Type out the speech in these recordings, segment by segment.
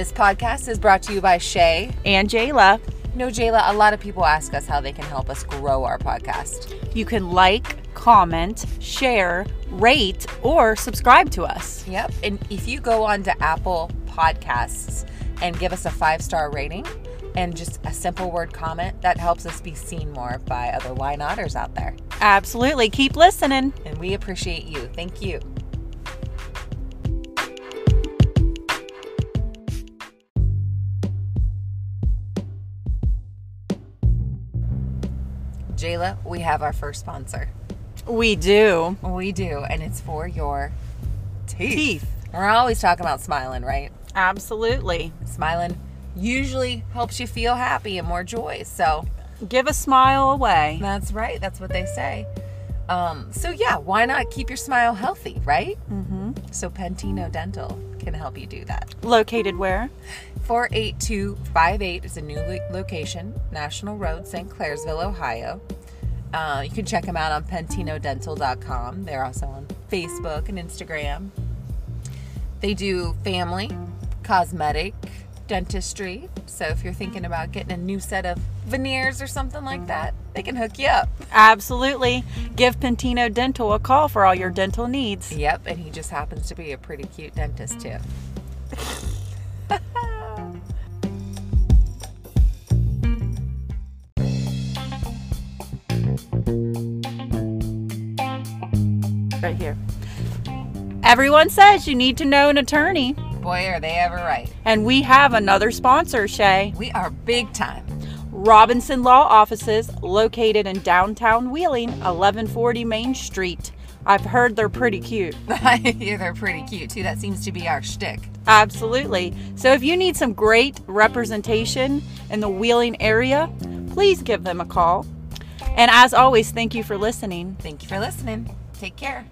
This podcast is brought to you by Shay. and Jayla. No, Jayla, a lot of people ask us how they can help us grow our podcast. You can like, comment, share, rate, or subscribe to us. Yep. And if you go on to Apple Podcasts and give us a five star rating and just a simple word comment, that helps us be seen more by other why notters out there. Absolutely. Keep listening. And we appreciate you. Thank you. Jayla, we have our first sponsor. We do. We do, and it's for your teeth. Teeth. We're always talking about smiling, right? Absolutely. Smiling usually helps you feel happy and more joy. So Give a smile away. that's right. That's what they say. Um, so yeah, why not keep your smile healthy, right? Mm-hmm. So Pentino Dental can help you do that. Located where? 48258 is a new lo- location, National Road, St. Clairsville, Ohio. Uh, you can check them out on pentinodental.com. They're also on Facebook and Instagram. They do family, cosmetic, dentistry. So if you're thinking about getting a new set of veneers or something like that, they can hook you up. Absolutely. Give Pentino Dental a call for all your dental needs. Yep, and he just happens to be a pretty cute dentist too. Right here. Everyone says you need to know an attorney. Boy, are they ever right. And we have another sponsor, Shay. We are big time. Robinson Law Offices, located in downtown Wheeling, 1140 Main Street. I've heard they're pretty cute. yeah, they're pretty cute too. That seems to be our shtick. Absolutely. So if you need some great representation in the Wheeling area, please give them a call. And as always, thank you for listening. Thank you for listening. Take care.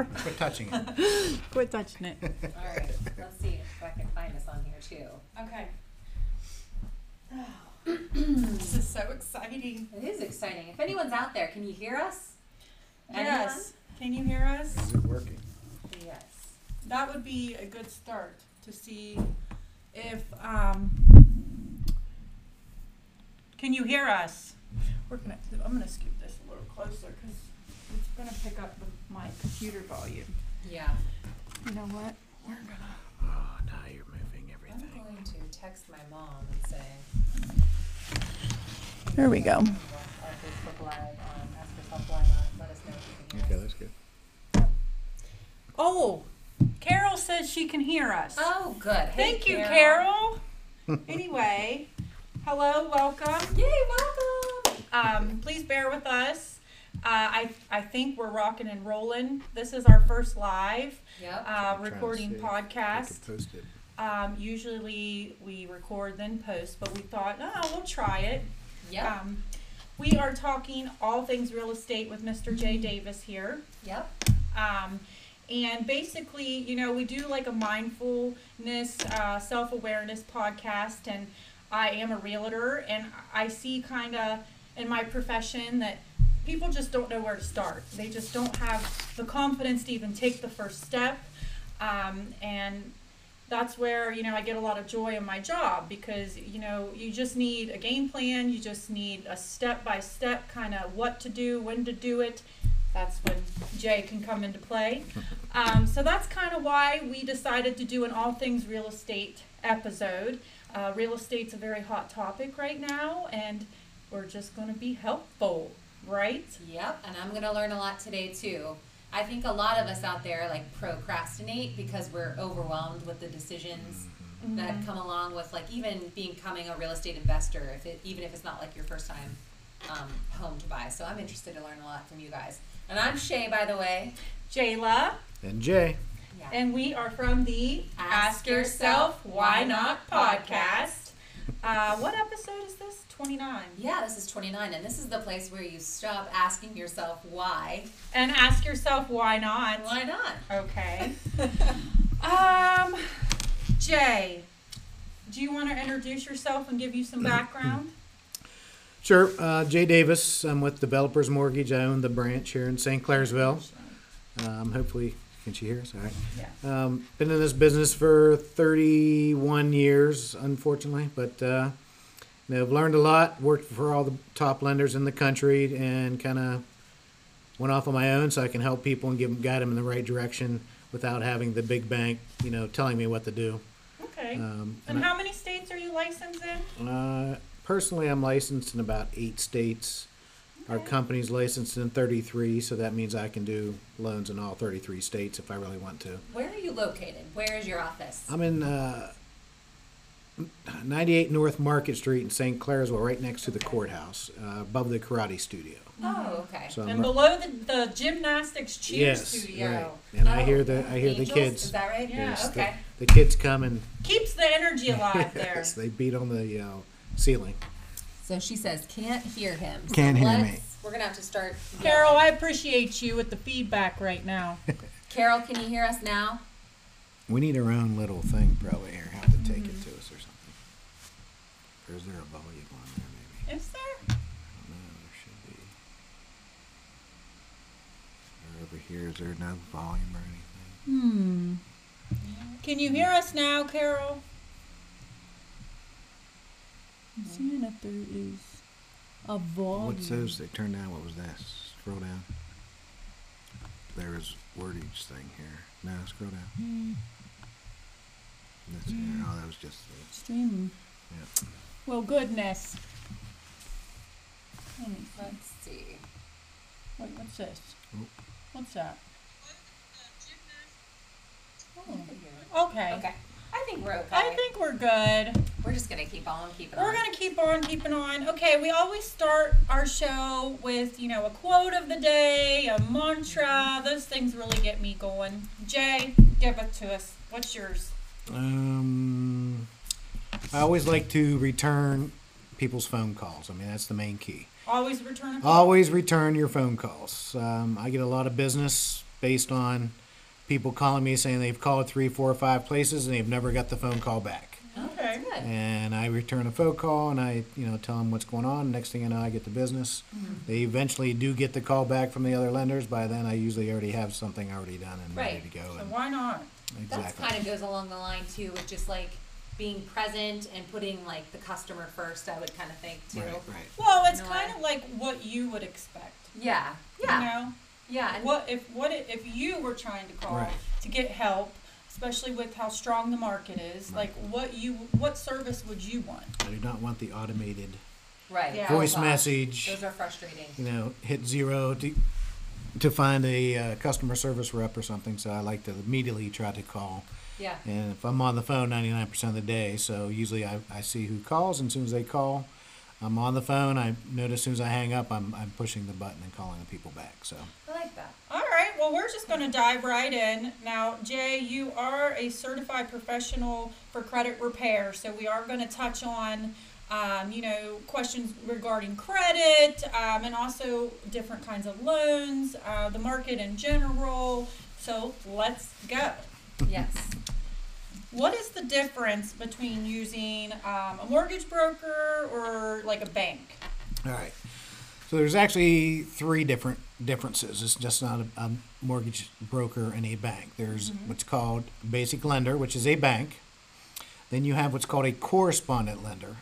There we are. Quit touching it. Quit touching it. All right, let's see if I can find this on here too. Okay. this is so exciting. It is exciting. If anyone's out there, can you hear us? Yes. Can you hear us? Is it working? Yes. That would be a good start to see if, um, can you hear us? We're gonna, I'm gonna scoot this a little closer because it's gonna pick up the, my computer volume. Yeah. You know what? We're gonna. Oh, now you're moving everything. I'm everything. going to text my mom and say, There we go. our Facebook Live on Ask Yourself Why Not. Let us know if you can Okay, hear us. that's good. Oh, Carol says she can hear us. Oh, good. Hey, Thank you, Carol. anyway, hello, welcome. Yay, welcome. Um, please bear with us. Uh, I, I think we're rocking and rolling. This is our first live Yep. uh, I'm trying to recording see if I podcast. could post it. Um, usually we record then post, but we thought, oh, we'll try it. Yep. Um, we are talking all things real estate with Mr. Jay Davis here. Yep. Um, and basically, you know, we do like a mindfulness, uh, self awareness podcast. And I am a realtor, and I see kind of in my profession that people just don't know where to start. They just don't have the confidence to even take the first step. Um, and that's where you know I get a lot of joy in my job because you know you just need a game plan. You just need a step by step kind of what to do, when to do it. That's when Jay can come into play. Um, so that's kind of why we decided to do an all things real estate episode. Uh, real estate's a very hot topic right now, and we're just going to be helpful, right? Yep, and I'm gonna learn a lot today too. I think a lot of us out there like procrastinate because we're overwhelmed with the decisions that come along with like even becoming a real estate investor, if it even if it's not like your first time um, home to buy. So I'm interested to learn a lot from you guys. And I'm Shay, by the way. Jayla, And Jay. Yeah. and we are from the Ask Ask, Yourself Why Not podcast. Uh, what episode is this? 29. yeah, this is 29, and this is the place where you stop asking yourself why. And ask yourself why not. Why not? Okay. um, Jay, do you want to introduce yourself and give you some background? Sure. Uh, Jay Davis. I'm with Developers Mortgage. I own the branch here in St. Clairsville. Um, hopefully, can she hear us? All right. Yeah. Um, been in this business for 31 years, unfortunately, but uh, you know, I've learned a lot. Worked for all the top lenders in the country, and kind of went off on my own, so I can help people and give them, guide them in the right direction without having the big bank, you know, telling me what to do. Okay. Um, and how many states are you licensed in? uh, personally, I'm licensed in about eight states. Our company's licensed in 33, so that means I can do loans in all 33 states if I really want to. Where are you located? Where is your office? I'm in uh, 98 North Market Street in St. Clairsville, right next to the courthouse, uh, above the karate studio. Oh, okay. So And I'm- below the, the gymnastics cheer yes, studio. right. And I Oh, hear the I hear the Angels? Is kids. that right? Yeah. yes, the- Okay. The, kids come and Keeps the energy alive there. yes, they beat on the uh, ceiling. So she says can't hear him. So Can't hear let's- me. We're gonna have to start. Carol, yelling. I appreciate you with the feedback right now. Carol, can you hear us now? We need our own little thing probably here. Have to take it to us or something. Or is there a volume on there maybe? Is there? I don't know. There should be. Or over here, is there no volume or anything? Hmm. Can you hear us now, Carol? I'm seeing if there is a volume. What's those? They turn down. What was that? Scroll down. There is wordage thing here. No, scroll down. Hmm. That's here. Hmm. Oh, that was just the. Streaming. Yeah. Well, goodness. Let me, let's see. Wait, what's this? Oh. What's that? Oh, Okay. Okay. I think we're okay. I think we're good. we're just gonna keep on keeping on. We're gonna keep on keeping on. Okay, we always start our show with, you know, a quote of the day, a mantra. Those things really get me going. Jay, give it to us. What's yours? Um, I always like to return people's phone calls. I mean, that's the main key. Always return a call. Always return your phone calls. Um, I get a lot of business based on people calling me saying they've called three, four, or five places and they've never got the phone call back. Okay. And I return a phone call and I, you know, tell them what's going on. Next thing I know, I get the business. Mm-hmm. They eventually do get the call back from the other lenders. By then, I usually already have something already done and ready Right. to go. So And why not? That exactly. kind of goes along the line too with just like being present and putting like the customer first. I would kind of think too. Right, right. Well, it's You know kind what? of like what you would expect. Yeah. Yeah. You know? Yeah. And What if what if, if you were trying to call Right. to get help, especially with how strong the market is? Right. Like what you what service would you want? I do not want the automated right. Yeah. voice Those are- message. Those are frustrating. you know, hit zero to to find a uh, customer service rep or something. So I like to immediately try to call. Yeah. And if I'm on the phone 99% of the day, so usually I, I see who calls, and as soon as they call, I'm on the phone. I notice as soon as I hang up, I'm, I'm pushing the button and calling the people back. So I like that. All right, well, we're just going to dive right in. Now, Jay, you are a certified professional for credit repair, so we are going to touch on, um, you know, questions regarding credit um, and also different kinds of loans, uh, the market in general. So let's go. Yes. What is the difference between using um, a mortgage broker or like a bank? All right. So there's actually three different differences. It's just not a, a mortgage broker and a bank. There's what's called basic lender, which is a bank. Then you have what's called a correspondent lender,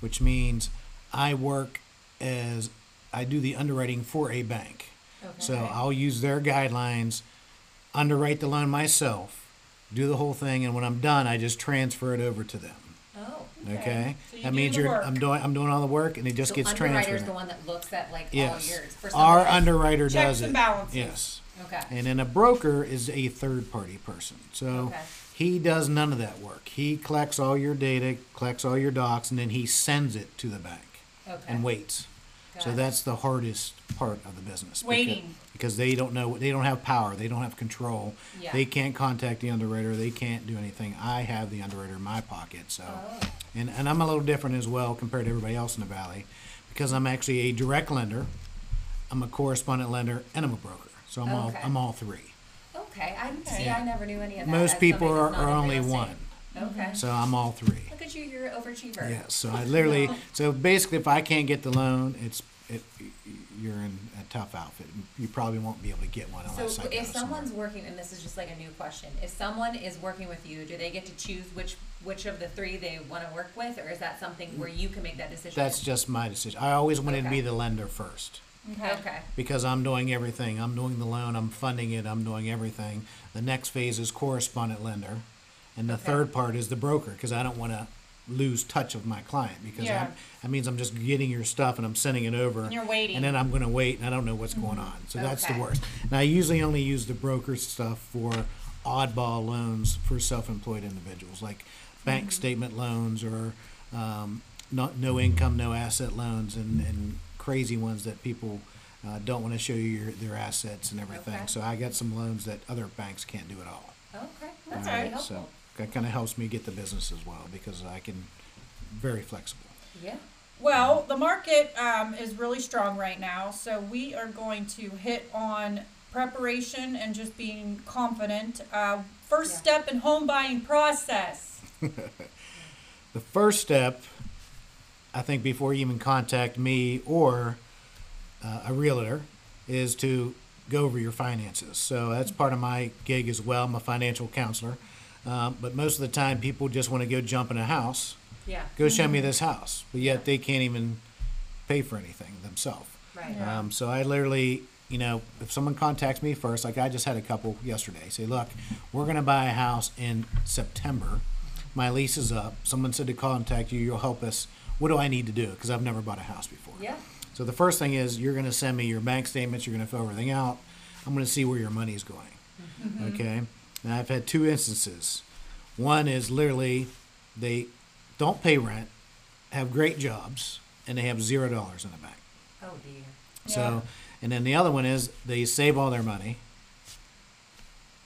which means I work as I do the underwriting for a bank. Okay. So I'll use their guidelines, underwrite the loan myself, do the whole thing, and when I'm done, I just transfer it over to them. Oh. Okay, So you that do means the you're work. I'm doing I'm doing all the work, and it just so gets underwriter's transferred. the one that looks at like Yes. all yours. For Our somebody- underwriter Checks does and it. balances. Yes. Okay. And then a broker is a third party person. So Okay. he does none of that work. He collects all your data, collects all your docs, and then he sends it to the bank Okay. and waits. Got So it. that's the hardest part of the business. Waiting. Because they don't know, they don't have power, they don't have control. Yeah. They can't contact the underwriter, they can't do anything. I have the underwriter in my pocket, so. Oh. And, and I'm a little different as well compared to everybody else in the valley, because I'm actually a direct lender, I'm a correspondent lender, and I'm a broker. So I'm all, Okay. I'm all three. Okay. I see. I never knew any of that. Most as people somebody are, that's not are in only real estate. one, Okay. so I'm all three. Look at you. You're an overachiever. Yes, so I literally, so basically if I can't get the loan, it's, it, you're in a tough outfit. You probably won't be able to get one unless So I go if someone's somewhere. working, and this is just like a new question, if someone is working with you, do they get to choose which which of the three they want to work with, or is that something where you can make that decision? That's just my decision. I always wanted to be Okay. the lender first. okay. because I'm doing everything. I'm doing the loan, I'm funding it, I'm doing everything. The next phase is correspondent lender, and the third part is the broker because I don't want to lose touch of my client because Yeah. that, that means I'm just getting your stuff and I'm sending it over. And you're waiting. And then I'm going to wait and I don't know what's going on. So that's the Okay. worst. And I usually only use the broker stuff for oddball loans for self-employed individuals, like bank statement loans or um, not no income, no asset loans, and, and crazy ones that people uh, don't want to show you your, their assets and everything. Okay. So I got some loans that other banks can't do at all. Okay. That's very So helpful. That kind of helps me get the business as well because I can very flexible. Yeah. Well, the market um, is really strong right now, so we are going to hit on preparation and just being confident. Uh, first Yeah. step in home buying process. The first step, I think, before you even contact me or uh, a realtor, is to go over your finances. So that's part of my gig as well. I'm a financial counselor. Um, but most of the time, people just want to go jump in a house, Yeah. go show me this house, but yet they can't even pay for anything themselves. Right. Yeah. Um, so I literally, you know, if someone contacts me first, like I just had a couple yesterday, say, look, we're going to buy a house in September. My lease is up. Someone said to contact you. You'll help us. What do I need to do? Because I've never bought a house before. Yeah. So the first thing is you're going to send me your bank statements. You're going to fill everything out. I'm going to see where your money's going. Okay. Now I've had two instances. One is literally they don't pay rent, have great jobs, and they have zero dollars in the bank. Oh dear. So, Yeah. and then the other one is they save all their money.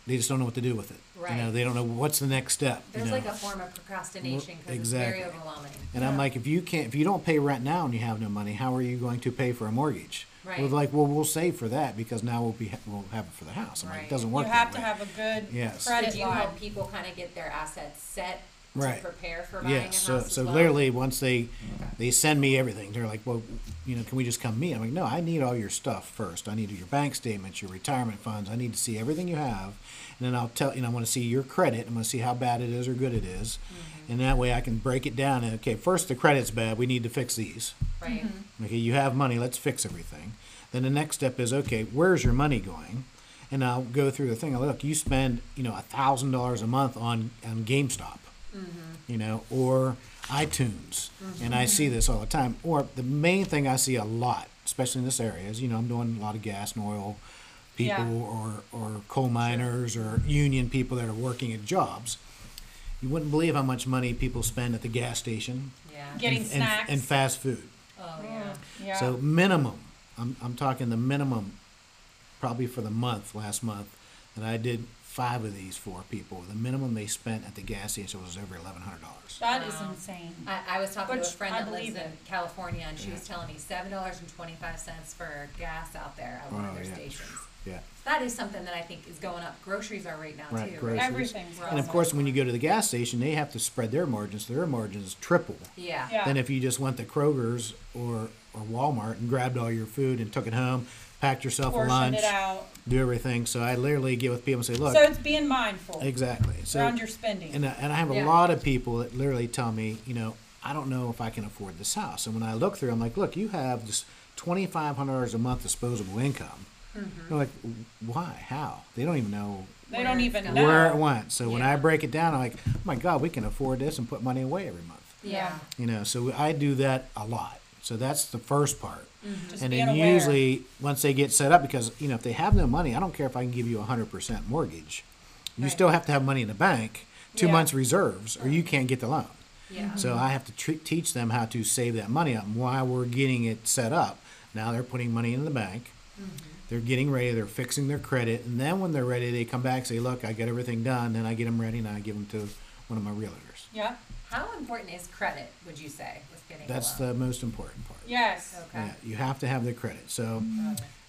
They just don't know what to do with it. Right. You know, they don't know what's the next step. you There's know. like a form of procrastination because it's very Exactly. overwhelming. And I'm like, if you can't, if you don't pay rent now and you have no money, how are you going to pay for a mortgage? Right. Well, like, well, we'll save for that because now we'll be we'll have it for the house. I'm like, Right. it doesn't work You have that to way. have a good Yes. So credit do you line. help people kind of get their assets set to Right. prepare for buying Yes. a So, house so as well? literally, once they they send me everything, they're like, well, you know, can we just come meet? I'm like, no, I need all your stuff first. I need your bank statements, your retirement funds. I need to see everything you have, and then I'll tell you know I want to see your credit. I'm going to see how bad it is or good it is. Mm-hmm. and that way I can break it down. And okay, first the credit's bad. We need to fix these. Right. Okay, you have money. Let's fix everything. Then the next step is okay, where's your money going? And I'll go through the thing. I'll look, you spend you know a thousand dollars a month on on GameStop, Mm-hmm. you know, or iTunes, mm-hmm. and I see this all the time. Or the main thing I see a lot, especially in this area, is you know I'm doing a lot of gas and oil people Yeah. or or coal miners or union people that are working at jobs. You wouldn't believe how much money people spend at the gas station Yeah. Getting and, snacks. and fast food. Oh yeah. yeah. So minimum, I'm, I'm talking the minimum, probably for the month, last month, that I did five of these four people. The minimum they spent at the gas station was over eleven hundred dollars. that is Wow. insane. I, I was talking to Which a friend I that lives believe in it. California, and she was telling me seven dollars and twenty five cents for gas out there at one of their yeah. stations. Yeah, That is something that I think is going up. Groceries are right now Right, too. groceries. Everything's and of wrong. course, when you go to the gas station, they have to spread their margins. Their margins triple Yeah. Yeah. than if you just went to Kroger's or or Walmart and grabbed all your food and took it home, packed yourself a Portioned lunch, it out. do everything. So I literally get with people and say, look, So it's being mindful exactly. So around your spending. And, I- and I have a Yeah. lot of people that literally tell me, you know, I don't know if I can afford this house. And when I look through, I'm like, look, you have this twenty five hundred dollars a month disposable income. Mm-hmm. They're like, why? How? They don't even know they don't Where even know. where it went. So when I break it down, I'm like, oh my God, we can afford this and put money away every month. Yeah. You know, so I do that a lot. So that's the first part. Mm-hmm. Just and being then aware. usually once they get set up, because you know if they have no money, I don't care if I can give you a hundred percent mortgage. You Right. still have to have money in the bank, two Yeah. months reserves, or you can't get the loan. Yeah. So mm-hmm. I have to tre- teach them how to save that money up. And while we're getting it set up, now they're putting money in the bank. Mm-hmm. They're getting ready. They're fixing their credit, and then when they're ready, they come back and say, "Look, I got everything done." Then I get them ready, and I give them to one of my realtors. Yeah. How important is credit, would you say, getting That's the most important part. Yes. Okay. Yeah, you have to have the credit. So,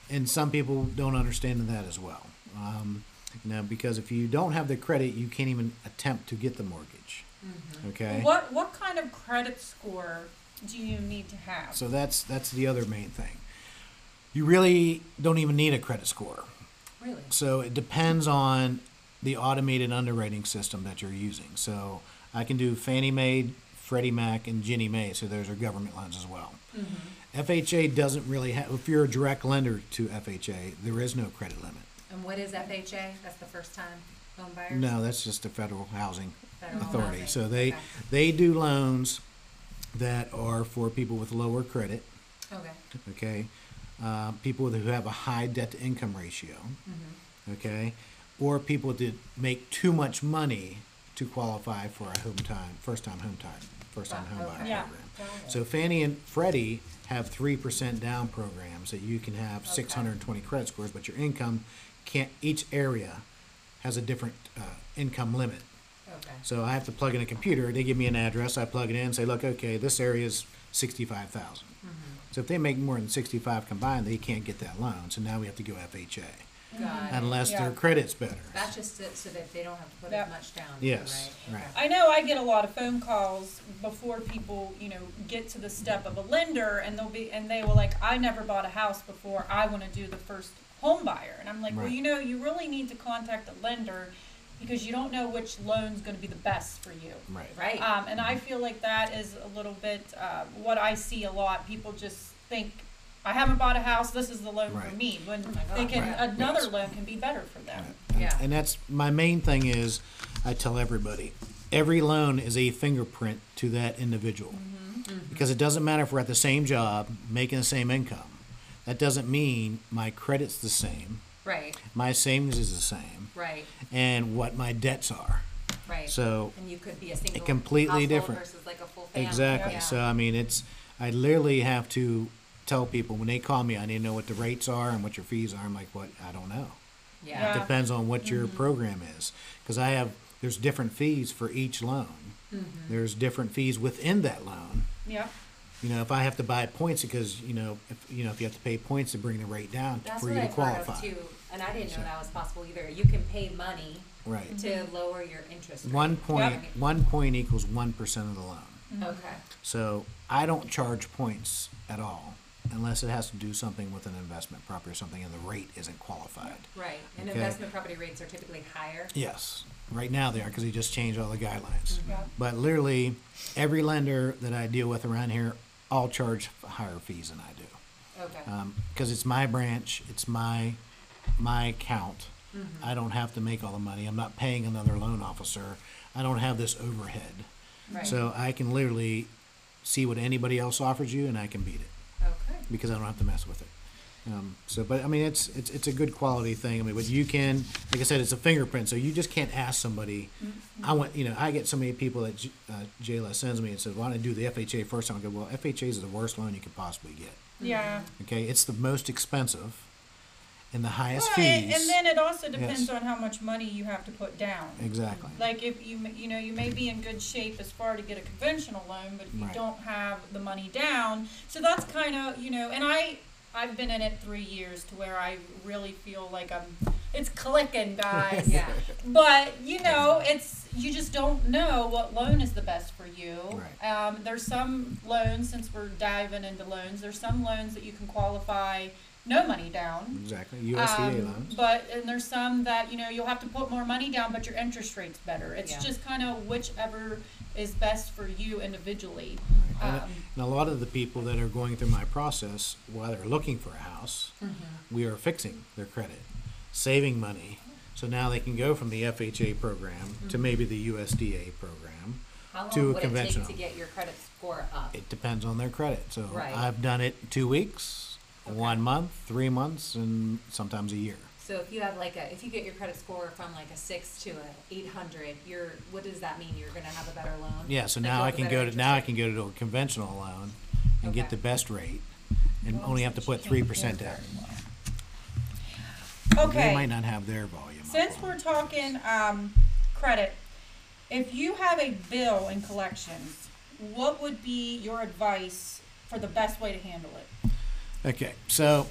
and some people don't understand that as well. Um, know, because if you don't have the credit, you can't even attempt to get the mortgage. Mm-hmm. Okay. What what kind of credit score do you need to have? So that's that's the other main thing. You really don't even need a credit score. Really? So it depends on the automated underwriting system that you're using. So I can do Fannie Mae, Freddie Mac, and Ginnie Mae. So those are government loans as well. FHA doesn't really have. If you're a direct lender to FHA, there is no credit limit. And what is FHA? That's the first time home buyers? No, that's just the federal housing Federal authority. housing. So they Okay. they do loans that are for people with lower credit. Okay. Okay, uh, people who have a high debt to income ratio. Mm-hmm. Okay, or people that make too much money to qualify for a home time first time home time first time Right, home buyer. Yeah. program. So Fannie and Freddie have three percent down programs that you can have six hundred and twenty credit scores, but your income can't. Each area has a different uh, income limit. Okay. So I have to plug in a computer. They give me an address. I plug it in. Say, look, okay, this area is sixty-five So if they make more than sixty-five combined, they can't get that loan. So now we have to go FHA Got it. unless Yeah. their credit's better. That's just it, so that they don't have to put Yep. as much down. Yes, right? right. I know I get a lot of phone calls before people, you know, get to the step of a lender and they'll be and they will like, I never bought a house before, I wanna do the first home buyer. And I'm like, Well, Right. you know, you really need to contact a lender because you don't know which loan's gonna be the best for you. Right. Right. Um, and I feel like that is a little bit uh, what I see a lot. People just think, I haven't bought a house, this is the loan for Right. me. When Oh my they can, right. another Yes. loan can be better for them. Right. And, Yeah. and that's my main thing is I tell everybody every loan is a fingerprint to that individual mm-hmm. Mm-hmm. because it doesn't matter if we're at the same job making the same income that doesn't mean my credit's the same Right. my savings is the same Right. and what my debts are Right. so and you could be a single completely household different. versus like a full family. exactly Yeah. so i mean it's i literally have to tell people when they call me i need to know what the rates are and what your fees are i'm like what i don't know yeah. Yeah. depends on what your mm-hmm. program is because i have there's different fees for each loan Mm-hmm. there's different fees within that loan Yeah. you know if i have to buy points because you know if you know if you have to pay points to bring the rate down That's for you to I've heard qualify of too, and I didn't know So- that was possible either. You can pay money right to mm-hmm. lower your interest rate. one point Yep. one point equals one percent of the loan mm-hmm. Okay. so i don't charge points at all unless it has to do something with an investment property or something and the rate isn't qualified Right. And Okay. investment property rates are typically higher. yes right now they are because they just changed all the guidelines mm-hmm. Yeah. But literally, every lender that I deal with around here, all charge higher fees than I do. Okay. Um, because it's my branch, it's my, my account. Mm-hmm. I don't have to make all the money. I'm not paying another loan officer. I don't have this overhead. right. So I can literally see what anybody else offers you and I can beat it okay. Because I don't have to mess with it. Um, so, but I mean, it's, it's, it's a good quality thing. I mean, but you can, like I said, it's a fingerprint. So you just can't ask somebody, I want, you know, I get so many people that J- uh, Jayla sends me and says, why don't I do the FHA first time? I go, well, FHA is the worst loan you could possibly get. Yeah. Okay. It's the most expensive and the highest Well, and, fees. and then it also depends Yes. on how much money you have to put down. exactly. Like if you, you know, you may be in good shape as far to get a conventional loan, but if you Right. don't have the money down, so that's kind of, you know, and I, I've been in it three years to where I really feel like I'm, it's clicking, guys. Yeah. But you know, it's you just don't know what loan is the best for you. Right. Um, there's some loans, since we're diving into loans, there's some loans that you can qualify no money down. Exactly. USDA Um, loans. But and there's some that you know you'll have to put more money down, but your interest rate's better. It's Yeah. just kind of whichever is best for you individually. And, Um, and a lot of the people that are going through my process, while they're looking for a house, Mm-hmm. we are fixing their credit, saving money. So now they can go from the FHA program Mm-hmm. to maybe the USDA program How long To a would it take to get your credit score up? It depends on their credit. So Right. I've done it two weeks, one month, three months, and sometimes a year. So if you have like a, if you get your credit score from like a six to a eight hundred, you're, what does that mean? You're gonna have a better loan? Yeah, so Like, now I can go to now I can go to a conventional loan and get the best rate, and only have to put three percent down. Okay. They Okay. might not have their volume. Since we're talking um, credit, if you have a bill in collections, what would be your advice for the best way to handle it? Okay, so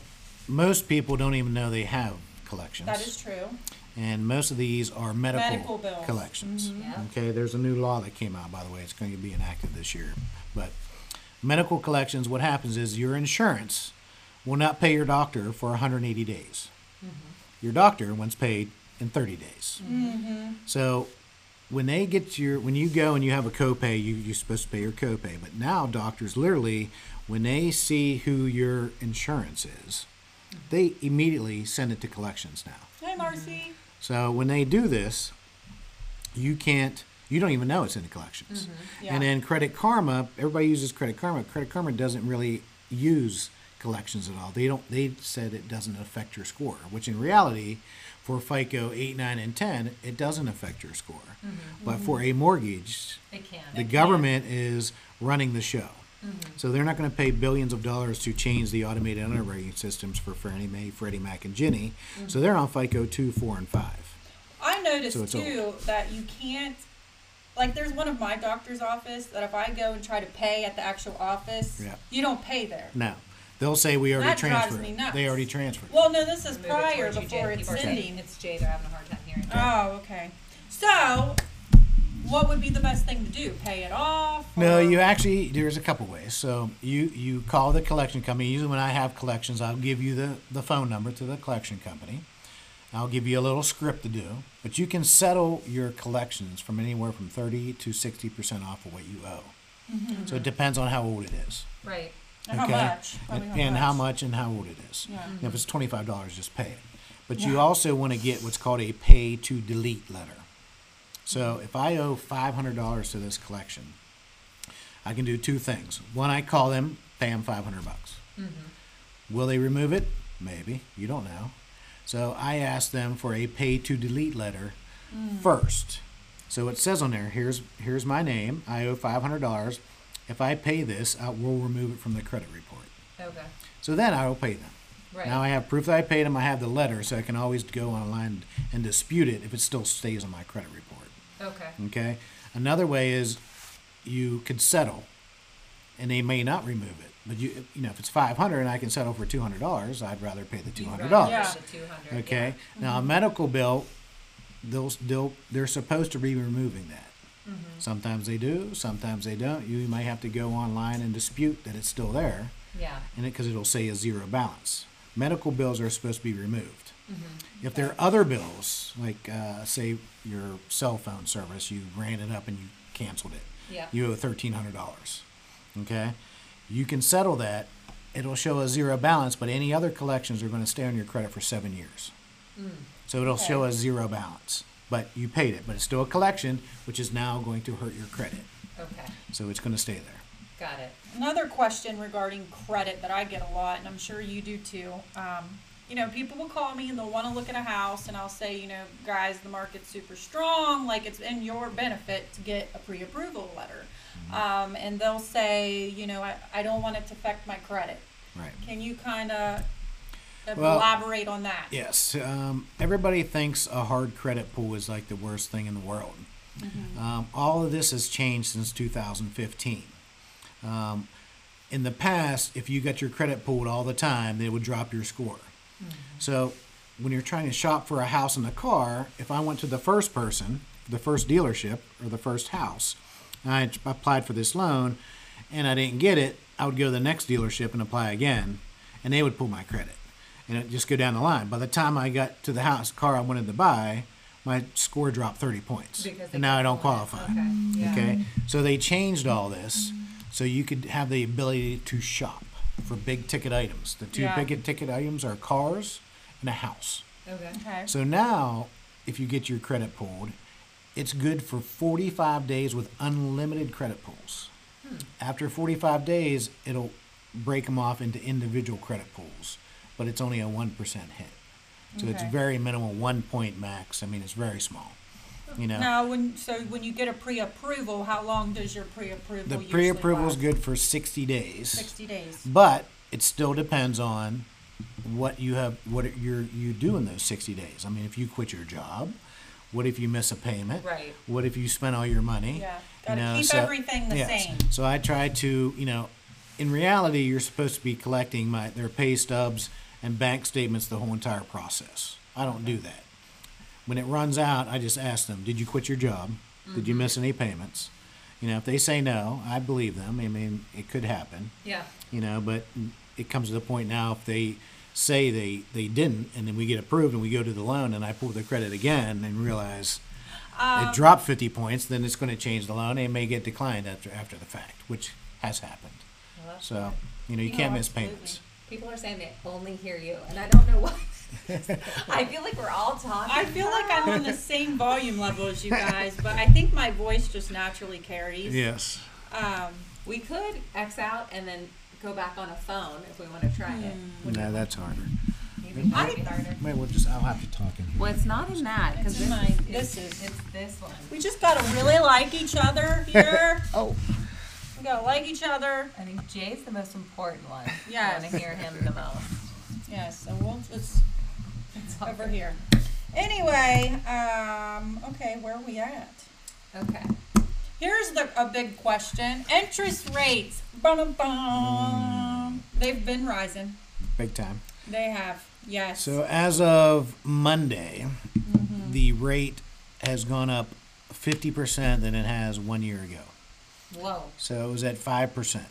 most people don't even know they have collections. That is true. And most of these are medical, Medical bills. collections. Mhm. Yeah. Okay, there's a new law that came out, by the way. It's going to be enacted this year. But medical collections, what happens is your insurance will not pay your doctor for 180 days. Your doctor once paid in 30 days. So when they get your, when you go and you have a copay, you, you're supposed to pay your copay. But now doctors literally, when they see who your insurance is, they immediately send it to collections now. Hey, Marcy. So when they do this, you can't, you don't even know it's in the collections. Mm-hmm. Yeah. And then Credit Karma, everybody uses Credit Karma. Credit Karma doesn't really use collections at all. They don't. They said it doesn't affect your score, which in reality, for FICO eight, nine, and ten, it doesn't affect your score. Mm-hmm. But mm-hmm. for a mortgage, It can. the government is running the show. Mm-hmm. So they're not going to pay billions of dollars to change the automated underwriting systems for Fannie Mae, Freddie Mac, and Ginnie. Mm-hmm. So they're on FICO two, four, and five. I noticed So it's too that you can't, like, there's one of my doctor's office that if I go and try to pay at the actual office, Yeah. you don't pay there. No, they'll say we already That drives transferred. me nuts. They already transferred. Well, no, this is Move it prior towards you, Jay. before it's People are saying sending. It's Jay, they're having a hard time hearing. Oh, okay. So, what would be the best thing to do? Pay it off? No, or- you actually there's a couple ways. So you you call the collection company. Usually when I have collections, I'll give you the the phone number to the collection company. I'll give you a little script to do, but you can settle your collections from anywhere from thirty to sixty percent off of what you owe. Mm-hmm. So it depends on how old it is. Right. And how okay? much? And, Probably and how much and how old it is. Yeah. And if it's twenty five dollars, just pay it. But you also want to get what's called a pay to delete letter. So if I owe five hundred dollars to this collection, I can do two things. One, I call them, pay them five hundred bucks. Mm-hmm. Will they remove it? Maybe. You don't know. So I ask them for a pay to delete letter mm. first. So it says on there, here's here's my name. I owe five hundred dollars. If I pay this, I will remove it from the credit report. Okay. So then I will pay them. Right. Now I have proof that I paid them. I have the letter, so I can always go online and dispute it if it still stays on my credit report. Okay. Okay. Another way is you could settle, and they may not remove it. But you, you know, if it's five hundred and I can settle for two hundred dollars, I'd rather pay the two rather dollars. Yeah. the 200, Okay. yeah. Now a medical bill, they'll they'll they're supposed to be removing that. Mm-hmm. Sometimes they do, sometimes they don't. You might have to go online and dispute that it's still there, Yeah. and it because it'll say a zero balance. Medical bills are supposed to be removed. Mm-hmm. If there are other bills, like uh, say your cell phone service, you ran it up and you canceled it, Yeah. you owe thirteen hundred dollars. Okay, you can settle that. It'll show a zero balance, but any other collections are going to stay on your credit for seven years. So it'll show a zero balance, but you paid it, but it's still a collection, which is now going to hurt your credit. Okay. So it's going to stay there. Got it. Another question regarding credit that I get a lot, and I'm sure you do too. Um, you know, people will call me and they'll want to look at a house, and I'll say, you know, guys, the market's super strong. Like it's in your benefit to get a pre-approval letter. Um, and they'll say, you know, I, I don't want it to affect my credit. Right. Can you kind of Well, elaborate on that? Yes. Um, everybody thinks a hard credit pull is like the worst thing in the world. Um, all of this has changed since 2015. Um, in the past, if you got your credit pulled all the time, they would drop your score. So when you're trying to shop for a house and a car, if I went to the first person, the first dealership, or the first house, and I applied for this loan and I didn't get it, I would go to the next dealership and apply again, and they would pull my credit. And it just go down the line. By the time I got to the house car I wanted to buy, my score dropped 30 points. And now I don't kept pulling it. qualify. Okay. Yeah. Okay. So they changed all this so you could have the ability to shop for big ticket items. The two Yeah. big ticket items are cars and a house. Okay. Okay. So now, if you get your credit pulled, it's good for 45 days with unlimited credit pulls. Hmm. After 45 days, it'll break them off into individual credit pulls, but it's only a 1% hit. So it's Okay. very minimal, one point max. I mean, it's very small. You know, Now, when so when you get a pre-approval, how long does your pre-approval? the usually pre-approval is last? good for 60 days. Sixty days. But it still depends on what you have, what you're you do in those sixty days. I mean, if you quit your job, what if you miss a payment? Right. What if you spend all your money? Yeah, gotta know, keep so- everything the yes. same. So I try to, you know, in reality, you're supposed to be collecting my their pay stubs and bank statements the whole entire process. I don't do that. When it runs out, I just ask them, "Did you quit your job? Did you Mm-hmm. miss any payments?" You know, if they say no, I believe them. I mean, it could happen Yeah. you know but it comes to the point now if they say they they didn't and then we get approved and we go to the loan and i pull the credit again and realize Um, it dropped 50 points then it's going to change the loan and it may get declined after after the fact which has happened Well, so you know you No, can't miss absolutely. payments People are saying they only hear you, and I don't know why. I feel like we're all talking. I feel like I'm on the same volume level as you guys, but I think my voice just naturally carries. yes Um, We could X out and then go back on a phone if we want to try it. no that's harder Maybe that would harder. maybe we'll just i'll have to talk in here Well, it's not in that because It's in this, my- is, this it's, is- it's this one. we just gotta really like each other here. oh We gotta like each other. I think Jay's the most important one. Yes. I want to hear him the most. Yes, so we'll just It's over here. Anyway, um, okay, where are we at? Okay. Here's the a big question: interest rates. Bum-bum-bum. They've been rising. big time They have. Yes. so as of monday Mm-hmm. the rate has gone up 50% than it has one year ago Whoa. So it was at five percent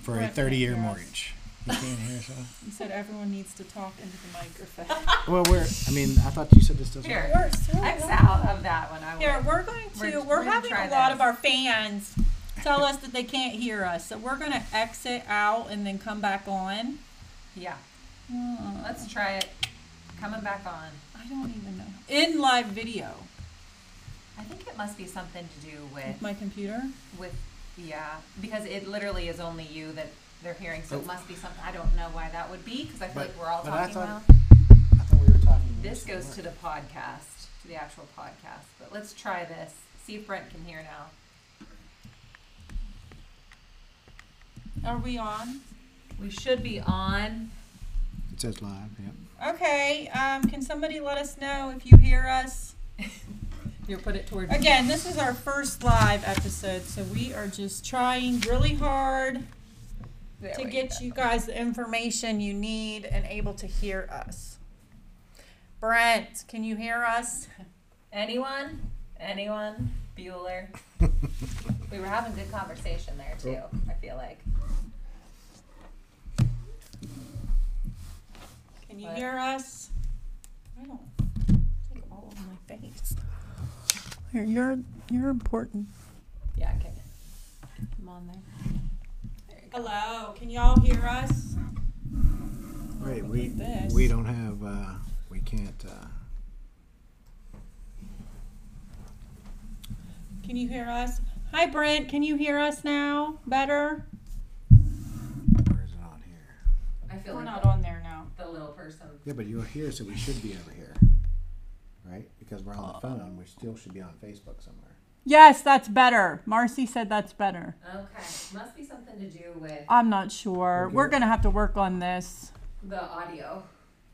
for Right, a thirty-year yes. mortgage. You can't hear so? you said everyone needs to talk into the microphone. Well, we're. I mean, I thought you said this doesn't. Here. We're so X loud. out of that one. I Here, we're going to. We're- We're, we're gonna having try a lot this. of our fans tell us that they can't hear us, so we're going to exit out and then come back on. Yeah. Hmm, Let's try it. Coming back on. I don't even know. In live video I think it must be something to do with with my computer. with yeah because it literally is only you that they're hearing so it must be something i don't know why that would be because i feel But- like we're all but I talking thought- now I thought we were talking. this goes to the podcast to the actual podcast but let's try this see if brent can hear now Are we on? we should be on It says live. Yep. Okay. Um, can somebody let us know if you hear us? you put it towards Again, this is our first live episode, so we are just trying really hard There to we get go. you guys the information you need and able to hear us. Brent, can you hear us? anyone anyone bueller we were having good conversation there too oh. i feel like Can you What? hear us? I don't take all of my face. Here, you're you're important. yeah okay i'm on there there you go. Hello, can y'all hear us? Wait, we this. we don't have. Uh, we can't. Uh, Can you hear us? Hi, Brent. Can you hear us now? Better? where is it on here? i feel We're like not the, on there now. the little person Yeah, but you're here, so we should be over here, right? Because we're on the phone. We still should be on Facebook somewhere. Yes, that's better. Marcy said that's better. okay must be something to do with I'm not sure. Okay. We're gonna have to work on this. the audio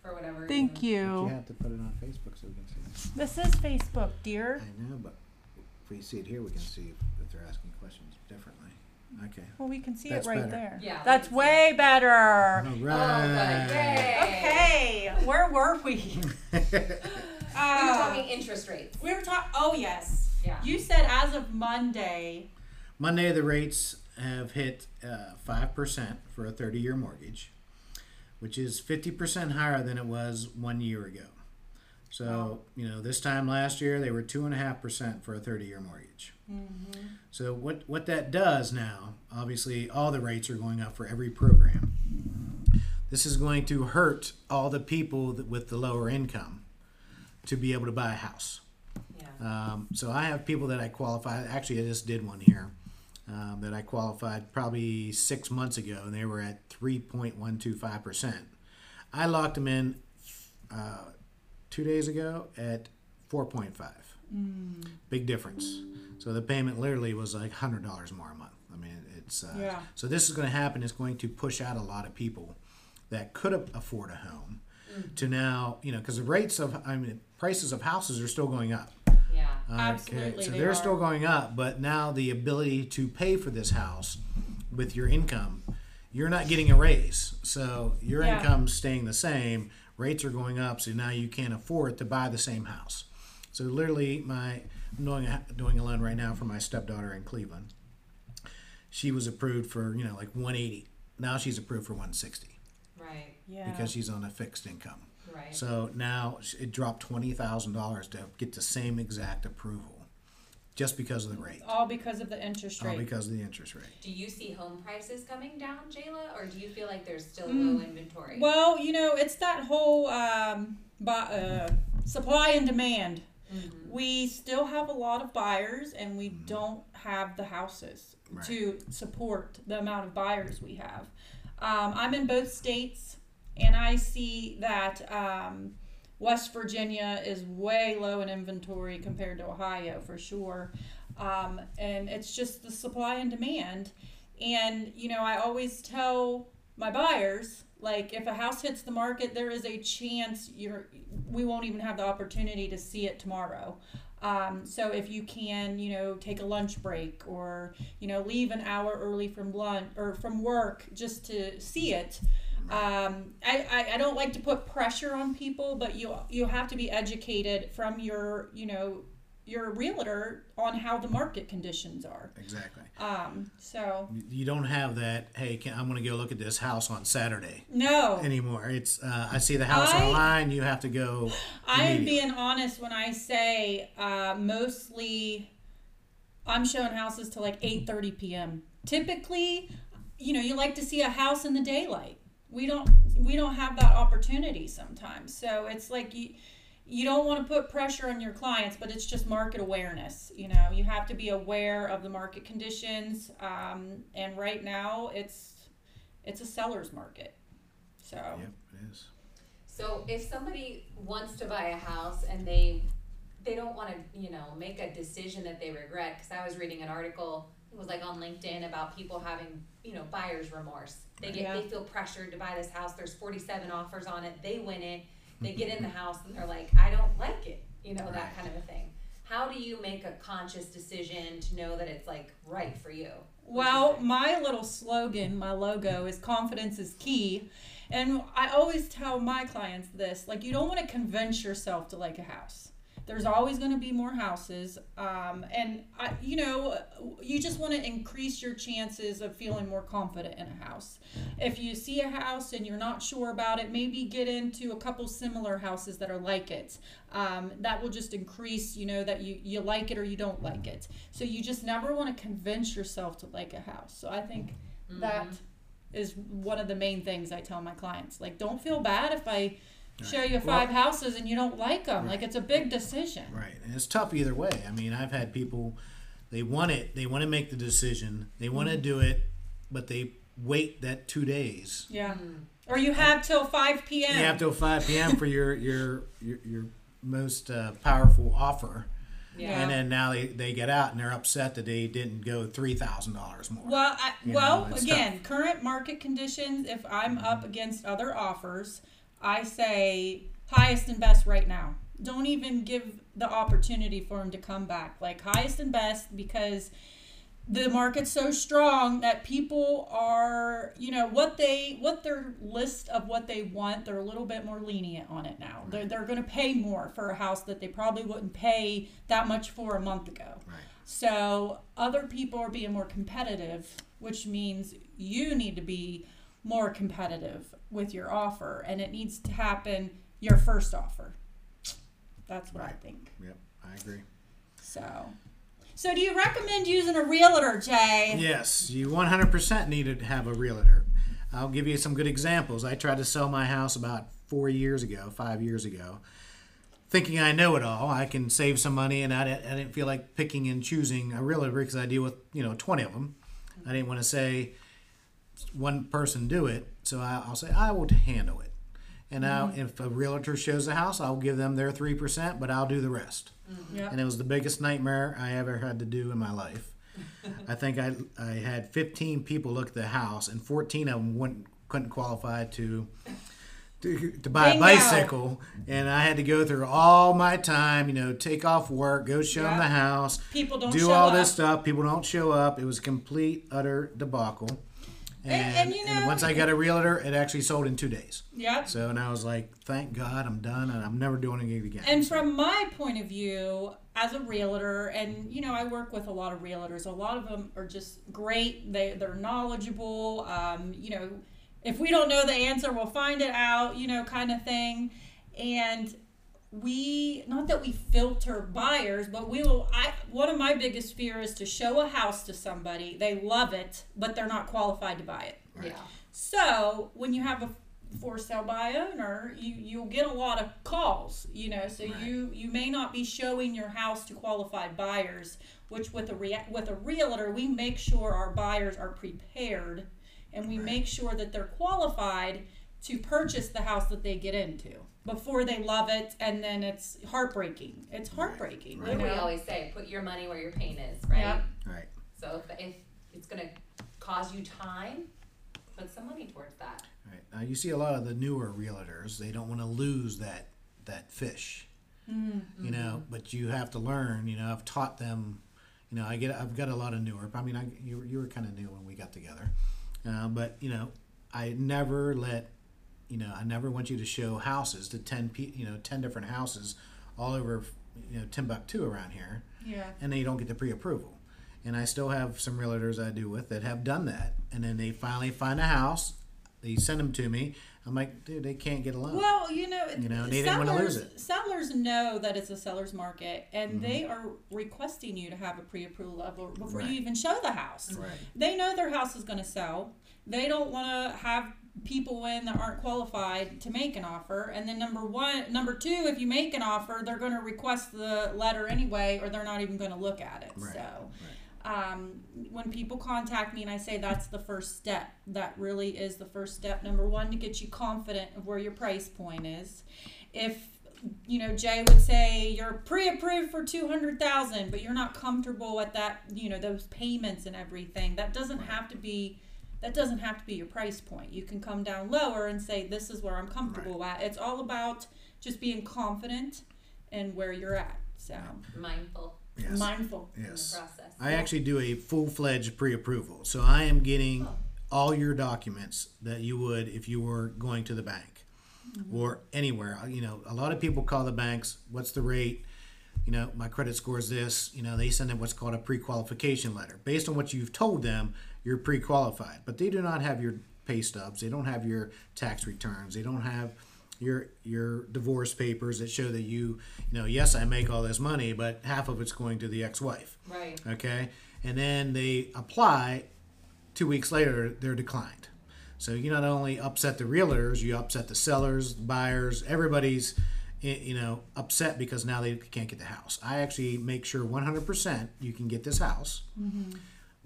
or whatever Thank But you you. have to put it on Facebook so we can see. This is Facebook, dear. I know, but if we see it here, we can see if, if they're asking questions differently. Okay. Well, we can see That's it right better. there. Yeah, That's can see way better. All Oh, Yay. Okay, where were we? We were Uh, talking interest rates. we were talking. Oh yes. Yeah. You said as of Monday. Monday, the rates have hit uh, five percent for a thirty-year mortgage, which is fifty percent higher than it was one year ago. So Wow. you know, this time last year they were two and a half percent for a thirty-year mortgage. So what what that does now, obviously, all the rates are going up for every program. This is going to hurt all the people that, with the lower income to be able to buy a house. Um, so I have people that I qualify. Actually, I just did one here um, that I qualified probably six months ago, and they were at 3.125 percent. I locked them in uh, two days ago at 4.5. Big difference. So the payment literally was like hundred dollars more a month. I mean, it's uh, Yeah. so this is going to happen. It's going to push out a lot of people that could afford a home to now, you know, because the rates of, I mean, prices of houses are still going up. Yeah. Absolutely, so they they're are. still going up, but now the ability to pay for this house with your income, you're not getting a raise. So your Yeah. income's staying the same. Rates are going up, so now you can't afford to buy the same house. So literally, my I'm doing a, doing a loan right now for my stepdaughter in Cleveland. She was approved for you know like 180. Now she's approved for 160 Right. Yeah. because she's on a fixed income. Right. So now it dropped twenty thousand dollars to get the same exact approval, just because of the rate, all because of the interest rate. all rate. because of the interest rate. do you see home prices coming down, Jayla, or do you feel like there's still Mm. low inventory? Well, you know, it's that whole um, bu- uh, supply and demand. Mhm. We still have a lot of buyers, and we don't have the houses Right. to support the amount of buyers we have. Um, I'm in both states, and I see that um, West Virginia is way low in inventory compared to Ohio for sure. Um, and it's just the supply and demand. And, you know, I always tell my buyers, like, if a house hits the market, there is a chance you're, we won't even have the opportunity to see it tomorrow. Um, so if you can, you know, take a lunch break or, you know, leave an hour early from lunch or from work just to see it. Um, I, I, I don't like to put pressure on people, but you you have to be educated from your you know your realtor on how the market conditions are. Exactly. Um, so You don't have that. Hey, can, I'm going to go look at this house on Saturday no, anymore. It's uh, I see the house I- online. You have to go. I am being honest when I say uh, mostly I'm showing houses to like 8:30 p.m. Typically, you know, you like to see a house in the daylight. We don't we don't have that opportunity sometimes. So it's like you you don't want to put pressure on your clients, but it's just market awareness. You know, you have to be aware of the market conditions. Um, and right now, it's it's a seller's market. So Yep, it is. So if somebody wants to buy a house and they they don't want to, you know, make a decision that they regret, because I was reading an article, it was like on LinkedIn about people having, you know, buyer's remorse. They get Yeah. they feel pressured to buy this house. There's 47 offers on it. They win it. They get in the house and they're like, I don't like it. You know, that kind of a thing. How do you make a conscious decision to know that it's like right for you? Well, my little slogan, my logo is confidence is key. And I always tell my clients this like, you don't want to convince yourself to like a house. There's always going to be more houses. Um, and, I, you know, you just want to increase your chances of feeling more confident in a house. If you see a house and you're not sure about it, maybe get into a couple similar houses that are like it. Um, that will just increase, you know, that you, you like it or you don't like it. So you just never want to convince yourself to like a house. So I think that is one of the main things I tell my clients. Like, don't feel bad if I show you five houses and you don't like them. Like, it's a big decision. Right, and it's tough either way. I mean, I've had people, they want it, they want to make the decision, they want Mm-hmm. to do it, but they wait that two days. Yeah. Or you have till 5 p.m. You have till five p.m. for your your your, your most uh, powerful offer, Yeah. and then now they, they get out and they're upset that they didn't go three thousand dollars more. Well, I, well, know, it's again, current market conditions. If I'm up against other offers, I say highest and best right now. Don't even give the opportunity for him to come back. Like highest and best because the market's so strong that people are, you know, what they what their list of what they want, they're a little bit more lenient on it now. They're they're going to pay more for a house that they probably wouldn't pay that much for a month ago. Right. So other people are being more competitive, which means you need to be more competitive with your offer, and it needs to happen your first offer. That's what I think. Yep, I agree. So, so do you recommend using a realtor, Jay? Yes, you 100% need to have a realtor. I'll give you some good examples. I tried to sell my house about four years ago, five years ago, thinking I know it all. I can save some money, and I, di- I didn't feel like picking and choosing a realtor because I deal with you know twenty of them. I didn't want to say one person do it, so I, I'll say I will handle it. And now, mm-hmm. if a realtor shows a house, I'll give them their three percent, but I'll do the rest. Mm-hmm. Yep. And it was the biggest nightmare I ever had to do in my life. I think I I had 15 people look at the house, and 14 of them wouldn't couldn't qualify to to, to buy Bingo. a bicycle, and I had to go through all my time, you know, take off work, go show them the house, People don't do show all up. this stuff. People don't show up. It was a complete utter debacle. And- and, you know- once I got a realtor, it actually sold in two days. Yep. So, and I was like, thank God I'm done, and I'm never doing it again. And from my point of view, as a realtor, and you know, I work with a lot of realtors. A lot of them are just great. They they're knowledgeable. Um, you know, if we don't know the answer, we'll find it out. You know, kind of thing. And we not that we filter buyers, but we will. I one of my biggest fear is to show a house to somebody. They love it, but they're not qualified to buy it. Yeah. So when you have a for sale by owner, you you'll get a lot of calls. You know, so you you may not be showing your house to qualified buyers. Which with a rea- with a realtor, we make sure our buyers are prepared, and we make sure that they're qualified to purchase the house that they get into before they love it, and then it's heartbreaking. It's heartbreaking. What You do we always say? Put your money where your pain is, right? Yep. right. So if, if it's gonna cause you time, put some money towards that. Right. Now you see a lot of the newer realtors, they don't want to lose that that fish. You know, but you have to learn, you know, I've taught them, you know, I get I've got a lot of newer. I mean, I you, were- you were kind of new when we got together. Uh, but, you know, I never let you know, I never want you to show houses to 10 pe- you know, 10 different houses all over, you know, Timbuktu around here Yeah. and then you don't get the pre-approval. And I still have some realtors I do with that have done that, and then they finally find a house, they send them to me. I'm like, dude, they can't get a loan. Well, you know, You know, they didn't wanna lose sellers, it. Mm-hmm. sellers know that it's a seller's market, and they are requesting you to have a pre-approval level before Right. you even show the house. Right. They know their house is going to sell. They don't want to have people in that aren't qualified to make an offer. And then number one, number two, if you make an offer, they're going to request the letter anyway, or they're not even going to look at it. Right, So. Um, when people contact me and I say that's the first step, that really is the first step. Number one, to get you confident of where your price point is. If you know Jay would say you're pre-approved for two hundred thousand, but you're not comfortable at that, you know those payments and everything. That doesn't have to be. That doesn't have to be your price point. You can come down lower and say this is where I'm comfortable at. It's all about just being confident and where you're at. So Mindful Yes. mindful. in the yes. process. I actually do a full-fledged pre-approval, so I am getting oh. all your documents that you would if you were going to the bank mm-hmm. or anywhere. You know, a lot of people call the banks. What's the rate? You know, my credit score is this. You know, they send them what's called a pre-qualification letter. Based on what you've told them, you're pre-qualified, but they do not have your pay stubs. They don't have your tax returns. They don't have your your divorce papers that show that you, you know, yes, I make all this money, but half of it's going to the ex-wife. Right. Okay, and then they apply. Two weeks later, they're declined. So you not only upset the realtors, you upset the sellers, buyers, everybody's, you know, upset because now they can't get the house. I actually make sure 100% you can get this house.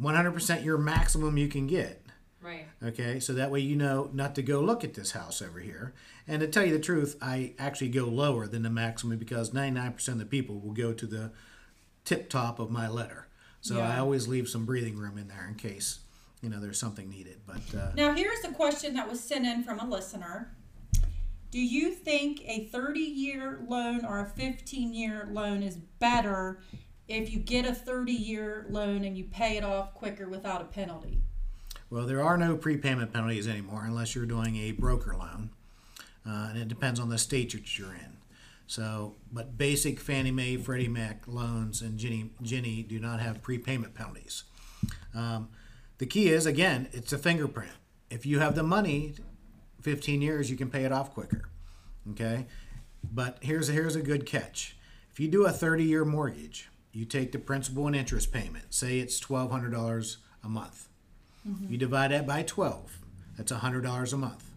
100% your maximum you can get. Right. Okay, so that way you know not to go look at this house over here. And to tell you the truth, I actually go lower than the maximum because 99% of the people will go to the tip top of my letter. So I always leave some breathing room in there in case, you know, there's something needed. But uh, Now, here's a question that was sent in from a listener. Do you think a 30 year loan or a 15 year loan is better if you get a 30 year loan and you pay it off quicker without a penalty? Well, there are no prepayment penalties anymore unless you're doing a broker loan, uh, and it depends on the state that you're in. So, but basic Fannie Mae, Freddie Mac loans and Ginnie, Ginnie do not have prepayment penalties. Um, the key is again, it's a fingerprint. If you have the money, 15 years, you can pay it off quicker. Okay, but here's a, here's a good catch. If you do a 30 year mortgage, you take the principal and interest payment. Say it's $1,200 a month. Mm-hmm. You divide that by 12. That's $100 a month.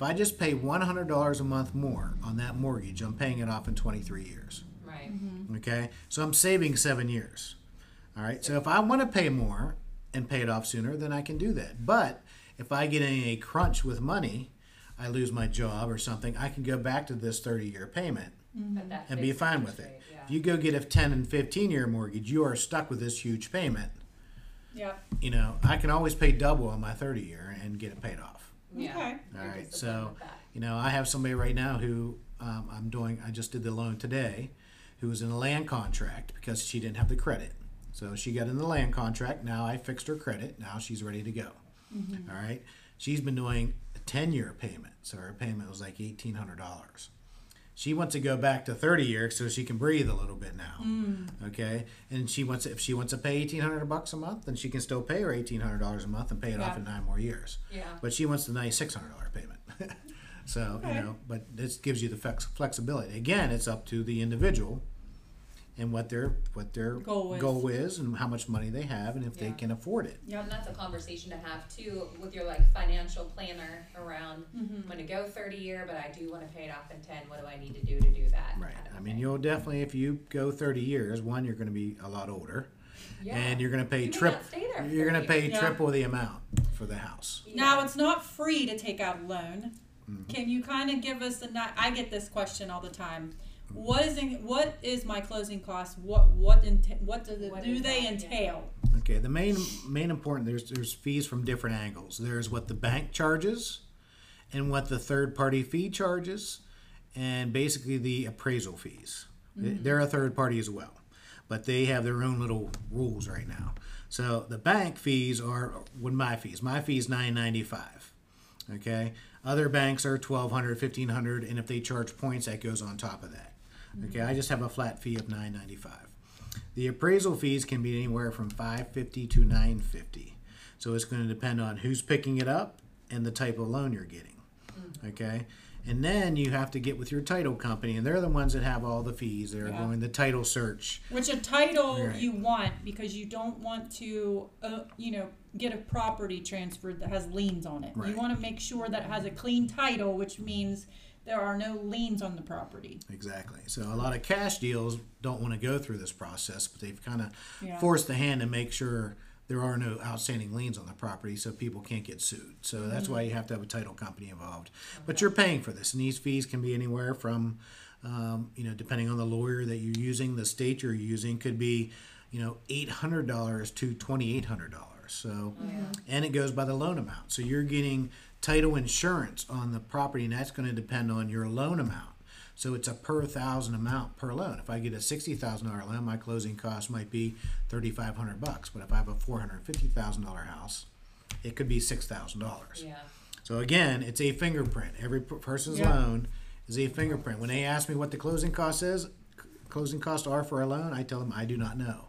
If I just pay one hundred dollars a month more on that mortgage, I'm paying it off in twenty three years. Right. Mm-hmm. Okay, so I'm saving seven years. All right, so if I want to pay more and pay it off sooner, then I can do that. But if I get in a crunch with money, I lose my job or something, I can go back to this 30 year payment But that and be fine with it. yeah. If you go get a 10 and 15 year mortgage, you are stuck with this huge payment. Yeah. You know, I can always pay double on my 30 year and get it paid off. Yeah. Okay. All You're right, so you know, I have somebody right now who um, I'm doing. I just did the loan today, who was in a land contract because she didn't have the credit. So she got in the land contract. Now I fixed her credit. Now she's ready to go. All right, she's been doing a ten year payment, so her payment was like eighteen hundred dollars. She wants to go back to thirty years so she can breathe a little bit now. Mm. Okay, and she wants if she wants to pay eighteen hundred bucks a month, then she can still pay her eighteen hundred dollars a month and pay it off in nine more years Yeah. but she wants the ninety six hundred dollar payment. so Okay. you know, but this gives you the flex- flexibility. Again, it's up to the individual and what their what their Goal is. is and how much money they have and if they can afford it. Yeah, And that's a conversation to have too with your like financial planner around. Mm-hmm. I'm going to go 30 year, but I do want to pay it off in 10. What do I need to do to do that? Right. kind of I a mean, thing. you'll definitely if you go thirty years, one you're going to be a lot older, yeah. and you're going to pay You may trip. not stay there for You're going to pay Yeah. triple the amount for the house. Now it's not free to take out a loan. Mm-hmm. Can you kind of give us a I get this question all the time. What is in, what is my closing cost? What what enta- what do, the, What do they that? Yeah. entail? Okay, the main main important there's there's fees from different angles. There's what the bank charges, and what the third party fee charges, and basically the appraisal fees. Mm-hmm. They're a third party as well, but they have their own little rules right now. So the bank fees are what my fees. My fees nine ninety five. Okay, other banks are 1200 1500 and if they charge points, that goes on top of that. Okay, I just have a flat fee of nine ninety five. The appraisal fees can be anywhere from 550 to 950. So it's going to depend on who's picking it up and the type of loan you're getting. Okay? And then you have to get with your title company and they're the ones that have all the fees. They're Yeah. going the title search. Which a title Right. you want because you don't want to, uh, you know, get a property transferred that has liens on it. Right. You want to make sure that it has a clean title, which means there are no liens on the property. Exactly. So a lot of cash deals don't want to go through this process, but they've kind of Yeah. forced the hand to make sure there are no outstanding liens on the property so people can't get sued. So that's why you have to have a title company involved. But you're paying for this, and these fees can be anywhere from, um, you know, depending on the lawyer that you're using, the state you're using could be, you know, eight hundred dollars to twenty eight hundred dollars. So, and it goes by the loan amount. So you're getting title insurance on the property, and that's going to depend on your loan amount. So it's a per thousand amount per loan. If I get a sixty thousand dollar loan, my closing cost might be thirty five hundred bucks. But if I have a four hundred fifty thousand dollar house, it could be six thousand dollars. Yeah. So again, it's a fingerprint. Every person's Yeah. loan is a fingerprint. When they ask me what the closing cost is, closing costs are for a loan, I tell them I do not know.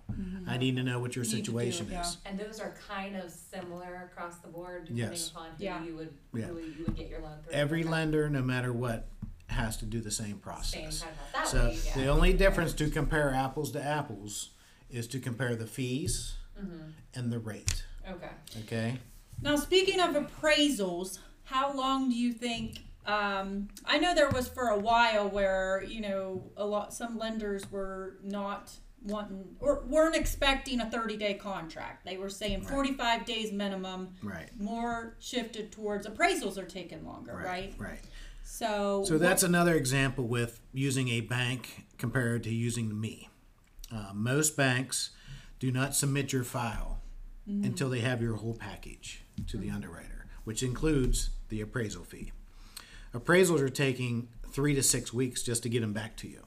I need to know what your Need to do it, situation yeah. is. And those are kind of similar across the board, depending Yes. upon who Yeah. you would Yeah. who you would get your loan through. Every lender, no matter what, has to do the same Same process. kind of that So way, yeah. the only difference to compare apples to apples is to compare the fees Mm-hmm. and the rate. Okay. Okay. Now, speaking of appraisals, how long do you think? Um, I know there was for a while where you know a lot some lenders were not wanting or weren't expecting a 30 day contract. They were saying Right. 45 days minimum. Right. More shifted towards appraisals are taking longer, right? Right. So So that's another example with using a bank compared to using me. Uh, most banks do not submit your file until they have your whole package to the underwriter, which includes the appraisal fee. Appraisals are taking three to six weeks just to get them back to you.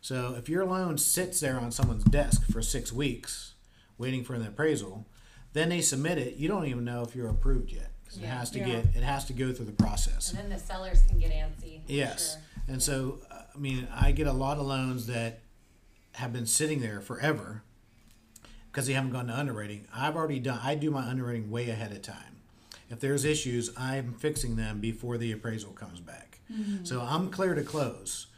So if your loan sits there on someone's desk for six weeks waiting for an appraisal, then they submit it. You don't even know if you're approved yet because it Yeah. has to Yeah. get it has to go through the process. And then the sellers can get antsy. for Yes. sure. And so, uh, I mean, I get a lot of loans that have been sitting there forever because they haven't gone to underwriting. I've already done, I do my underwriting way ahead of time. If there's issues, I'm fixing them before the appraisal comes back. Mm-hmm. So I'm clear to close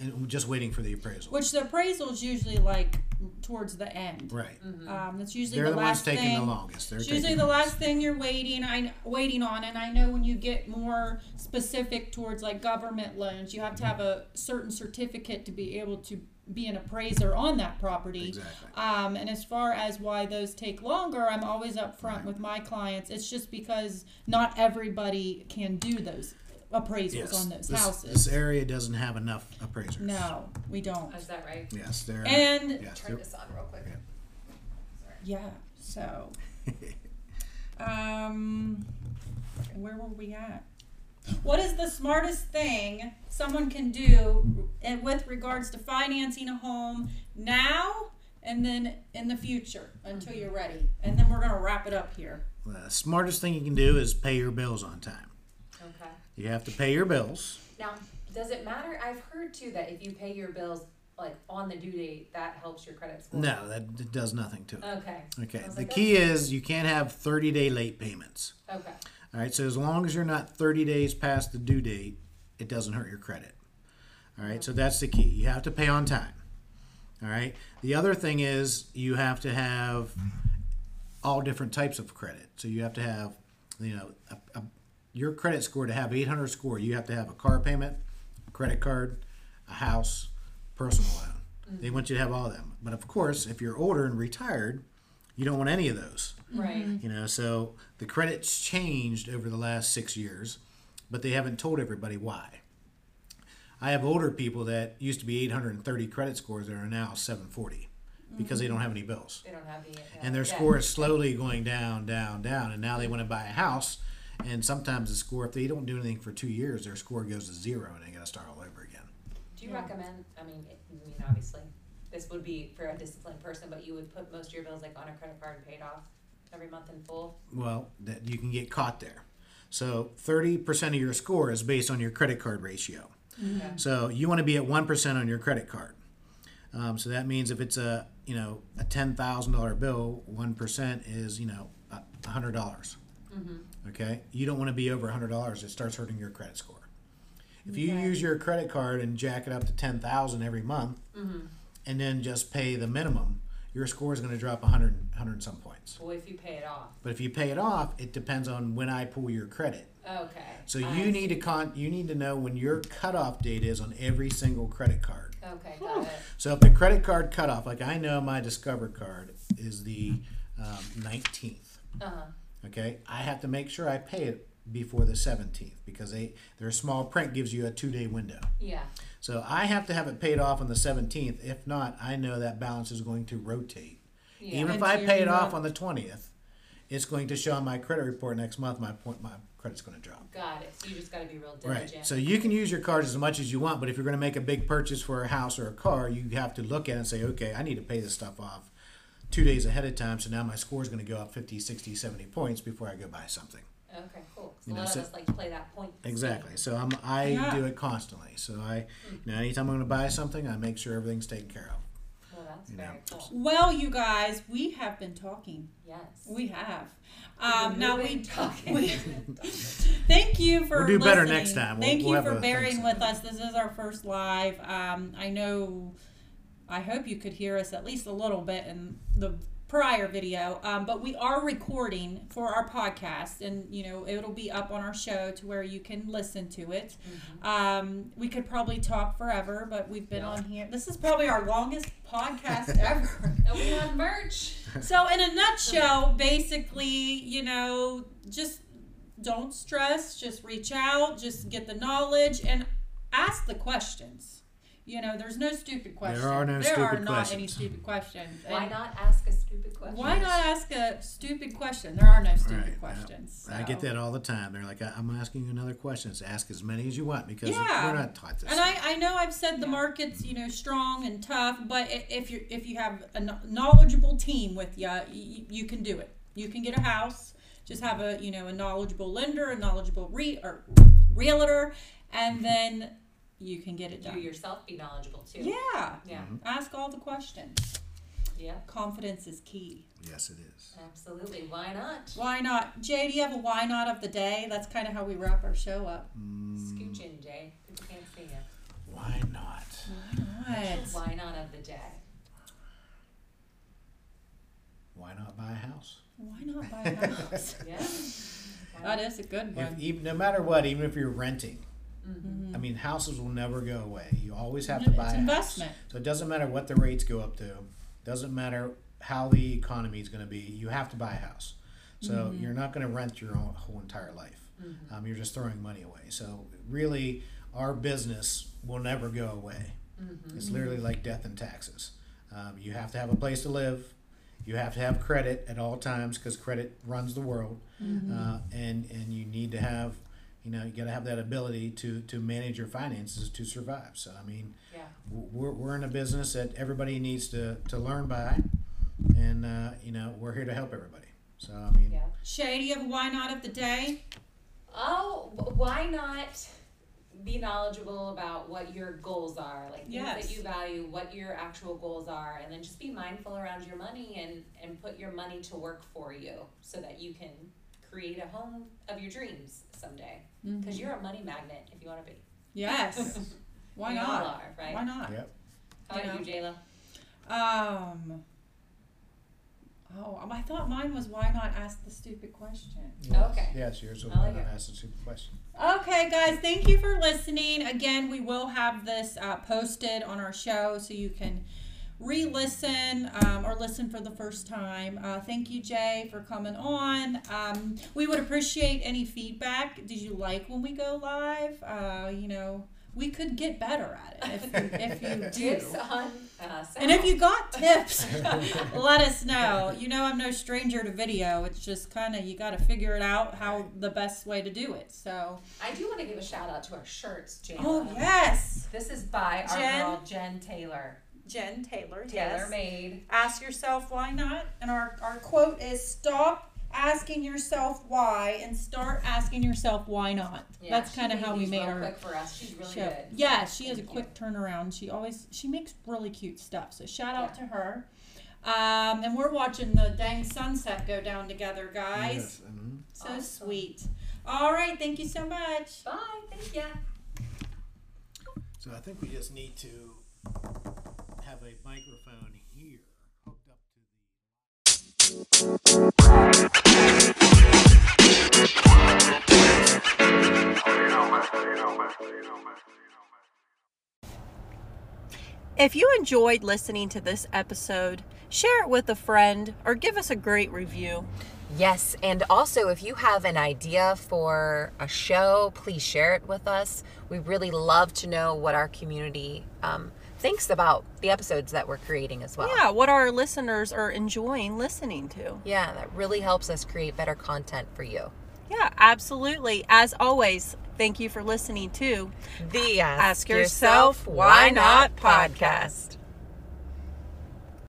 and we're just waiting for the appraisal. Which the appraisal is usually like towards the end. right. Mm-hmm. Um, that's usually They're the, the, ones last taking thing. the longest. They're It's usually the the last thing you're waiting I waiting on, and I know when you get more specific towards like government loans, you have to have mm-hmm. a certain certificate to be able to be an appraiser on that property. Exactly. Um, and as far as why those take longer, I'm always up upfront with my clients. It's just because not everybody can do those appraisals Yes. on those this, houses. this area doesn't have enough appraisers. no, we don't. Is that right? Yes, there are And yes, Turn this on real quick. Yeah. Sorry. Yeah. So, um, where were we at? What is the smartest thing someone can do and with regards to financing a home now and then in the future until you're ready? And then we're gonna wrap it up here. the smartest thing you can do is pay your bills on time. Okay. You have to pay your bills. Now, does it matter? I've heard too that if you pay your bills like on the due date, that helps your credit score. No, that d- does nothing to it. Okay. Okay. The like, key is you can't have 30 day late payments. Okay. All right. So as long as you're not 30 days past the due date, it doesn't hurt your credit. All right. So that's the key. You have to pay on time. All right. The other thing is you have to have all different types of credit. So you have to have, you know, a, a, your credit score to have 800 score, you have to have a car payment, a credit card, a house, personal loan. Mm-hmm. They want you to have all of them. But of course, if you're older and retired, you don't want any of those. Right. Mm-hmm. You know, so the credits changed over the last six years, but they haven't told everybody why. I have older people that used to be 830 credit scores that are now 740 because they don't have any bills. They don't have the. Uh, And their yeah. score is slowly going down, down, down. And now they want to buy a house. And sometimes the score, if they don't do anything for two years, their score goes to zero and they got to start all over again. Do you Yeah. recommend? I mean, it, I mean, obviously, this would be for a disciplined person, but you would put most of your bills like on a credit card and paid off every month in full. Well, that you can get caught there. So 30% of your score is based on your credit card ratio. Mm-hmm. Okay. So you want to be at 1% on your credit card. Um, so that means if it's a, you know, a $10,000 bill, 1% is, you know, a $100. dollars mm-hmm. Okay? You don't want to be over $100. It starts hurting your credit score. If you Okay. use your credit card and jack it up to 10,000 every month mm-hmm. and then just pay the minimum, your score is going to drop 100, 100 some points. Well, if you pay it off. But if you pay it off, it depends on when I pull your credit. Okay. So I you need to con you need to know when your cutoff date is on every single credit card. Okay, got it. So if the credit card cutoff, like I know my Discover card is the um, 19th. Uh huh. Okay, I have to make sure I pay it before the 17th because they their small print gives you a two day window. Yeah. So I have to have it paid off on the 17th. If not, I know that balance is going to rotate. Yeah. Even if I pay it off on the 20th, it's going to show on my credit report next month. My point, my credit's going to drop. Got it. So you just got to be real diligent. Right. So you can use your cards as much as you want, but if you're going to make a big purchase for a house or a car, you have to look at it and say, okay, I need to pay this stuff off two days ahead of time. So now my score is going to go up 50, 60, 70 points before I go buy something. Okay, cool. 'Cause You a lot so- of us like to play that point. Exactly. So I'm, I Yeah. do it constantly. So I, you know, anytime I'm going to buy something, I make sure everything's taken care of. Well, that's You very know. cool. Well, you guys, we have been talking. Yes. We have. Um, now we talking. we- Thank you for We'll do better listening. next time. We'll- Thank we'll you for bearing with us. This is our first live. Um, I know. I hope you could hear us at least a little bit in the prior video. Um, but we are recording for our podcast, and you know it'll be up on our show to where you can listen to it. Um, we could probably talk forever, but we've been Yeah. on here. This is probably our longest podcast ever. And we have merch. So, in a nutshell, basically, you know, just don't stress, just reach out, just get the knowledge and ask the questions. You know, there's no stupid questions. are no there stupid are not any stupid questions. Why not ask a stupid question? Why not ask a stupid question? There are no stupid Right. questions. I get that all the time. They're like, I- I'm asking you another question. So ask as many as you want because Yeah. we're not taught this. And I, I know I've said the Yeah. market's you know strong and tough, but if you if you have a knowledgeable team with you, you, you can do it. You can get a house. Just have a you know a knowledgeable lender, a knowledgeable re or realtor, and mm-hmm. then you can get it done. You yourself be knowledgeable too. Yeah. Yeah. Ask all the questions. Yeah. Confidence is key. yes, it is. Absolutely. Why not? Why not? Jay, do you have a why not of the day? That's kind of how we wrap our show up. Mm, Scooch in, Jay. People can't see you. why not? What? Why not of the day? Why not buy a house? Why not buy a house? Yeah. that is a good one. If, even no matter what, even if you're renting, Mm-hmm. I mean, houses will never go away. You always have to It's buy a investment. house. So it doesn't matter what the rates go up to. Doesn't matter how the economy is going to be. You have to buy a house. So Mm-hmm. you're not going to rent your own whole entire life. Um, you're just throwing money away. So really, our business will never go away. It's literally like death and taxes. Um, you have to have a place to live. You have to have credit at all times because credit runs the world, uh, and and you need to have, you know, you got to have that ability to to manage your finances to survive. So I mean, Yeah. we're, we're in a business that everybody needs to, to learn by, and uh, you know we're here to help everybody. So I mean, Yeah. Shay, do you have a why not of the day? Oh, why not be knowledgeable about what your goals are, like things Yes. that you value, what your actual goals are, and then just be mindful around your money and and put your money to work for you, so that you can create a home of your dreams someday. Because you're a money magnet if you want to be. Yes. Why We all not? are, right? Why not? yep. How about Yeah. you, Jayla? Um. Oh, I thought mine was why not ask the stupid question. Yes. Okay. Yes, yours will I like not ask a super question. Okay, guys, thank you for listening. Again, we will have this uh, posted on our show so you can re listen um, or listen for the first time. Uh, thank you, Jay, for coming on. Um, we would appreciate any feedback. Did you like when we go live? Uh, you know, we could get better at it if you, if you do. On uh, And if you got tips, let us know. You know, I'm no stranger to video. It's just kind of, you got to figure it out how the best way to do it. So, I do want to give a shout out to our shirts, Jayla. oh, yes. This is by our Jen? girl Jen Taylor. Jen Taylor, yes. Taylor made. Ask yourself why not. And our, our quote is stop asking yourself why and start asking yourself why not. Yeah, That's kind of how we made real our quick for us. She's really show. good. Yeah, she has a you. quick turnaround. She always she makes really cute stuff. So shout out to her. Um, and we're watching the dang sunset go down together, guys. Yes, mhm. So Awesome. sweet. All right, thank you so much. Bye. Thank ya. So I think we just need to have a microphone here hooked up to the. If you enjoyed listening to this episode, share it with a friend or give us a great review. Yes, and also if you have an idea for a show, please share it with us. We really love to know what our community um, thinks about the episodes that we're creating as well. Yeah, what our listeners are enjoying listening to. Yeah, that really helps us create better content for you. Yeah, absolutely. As always, thank you for listening to The Ask Yourself Why Not podcast.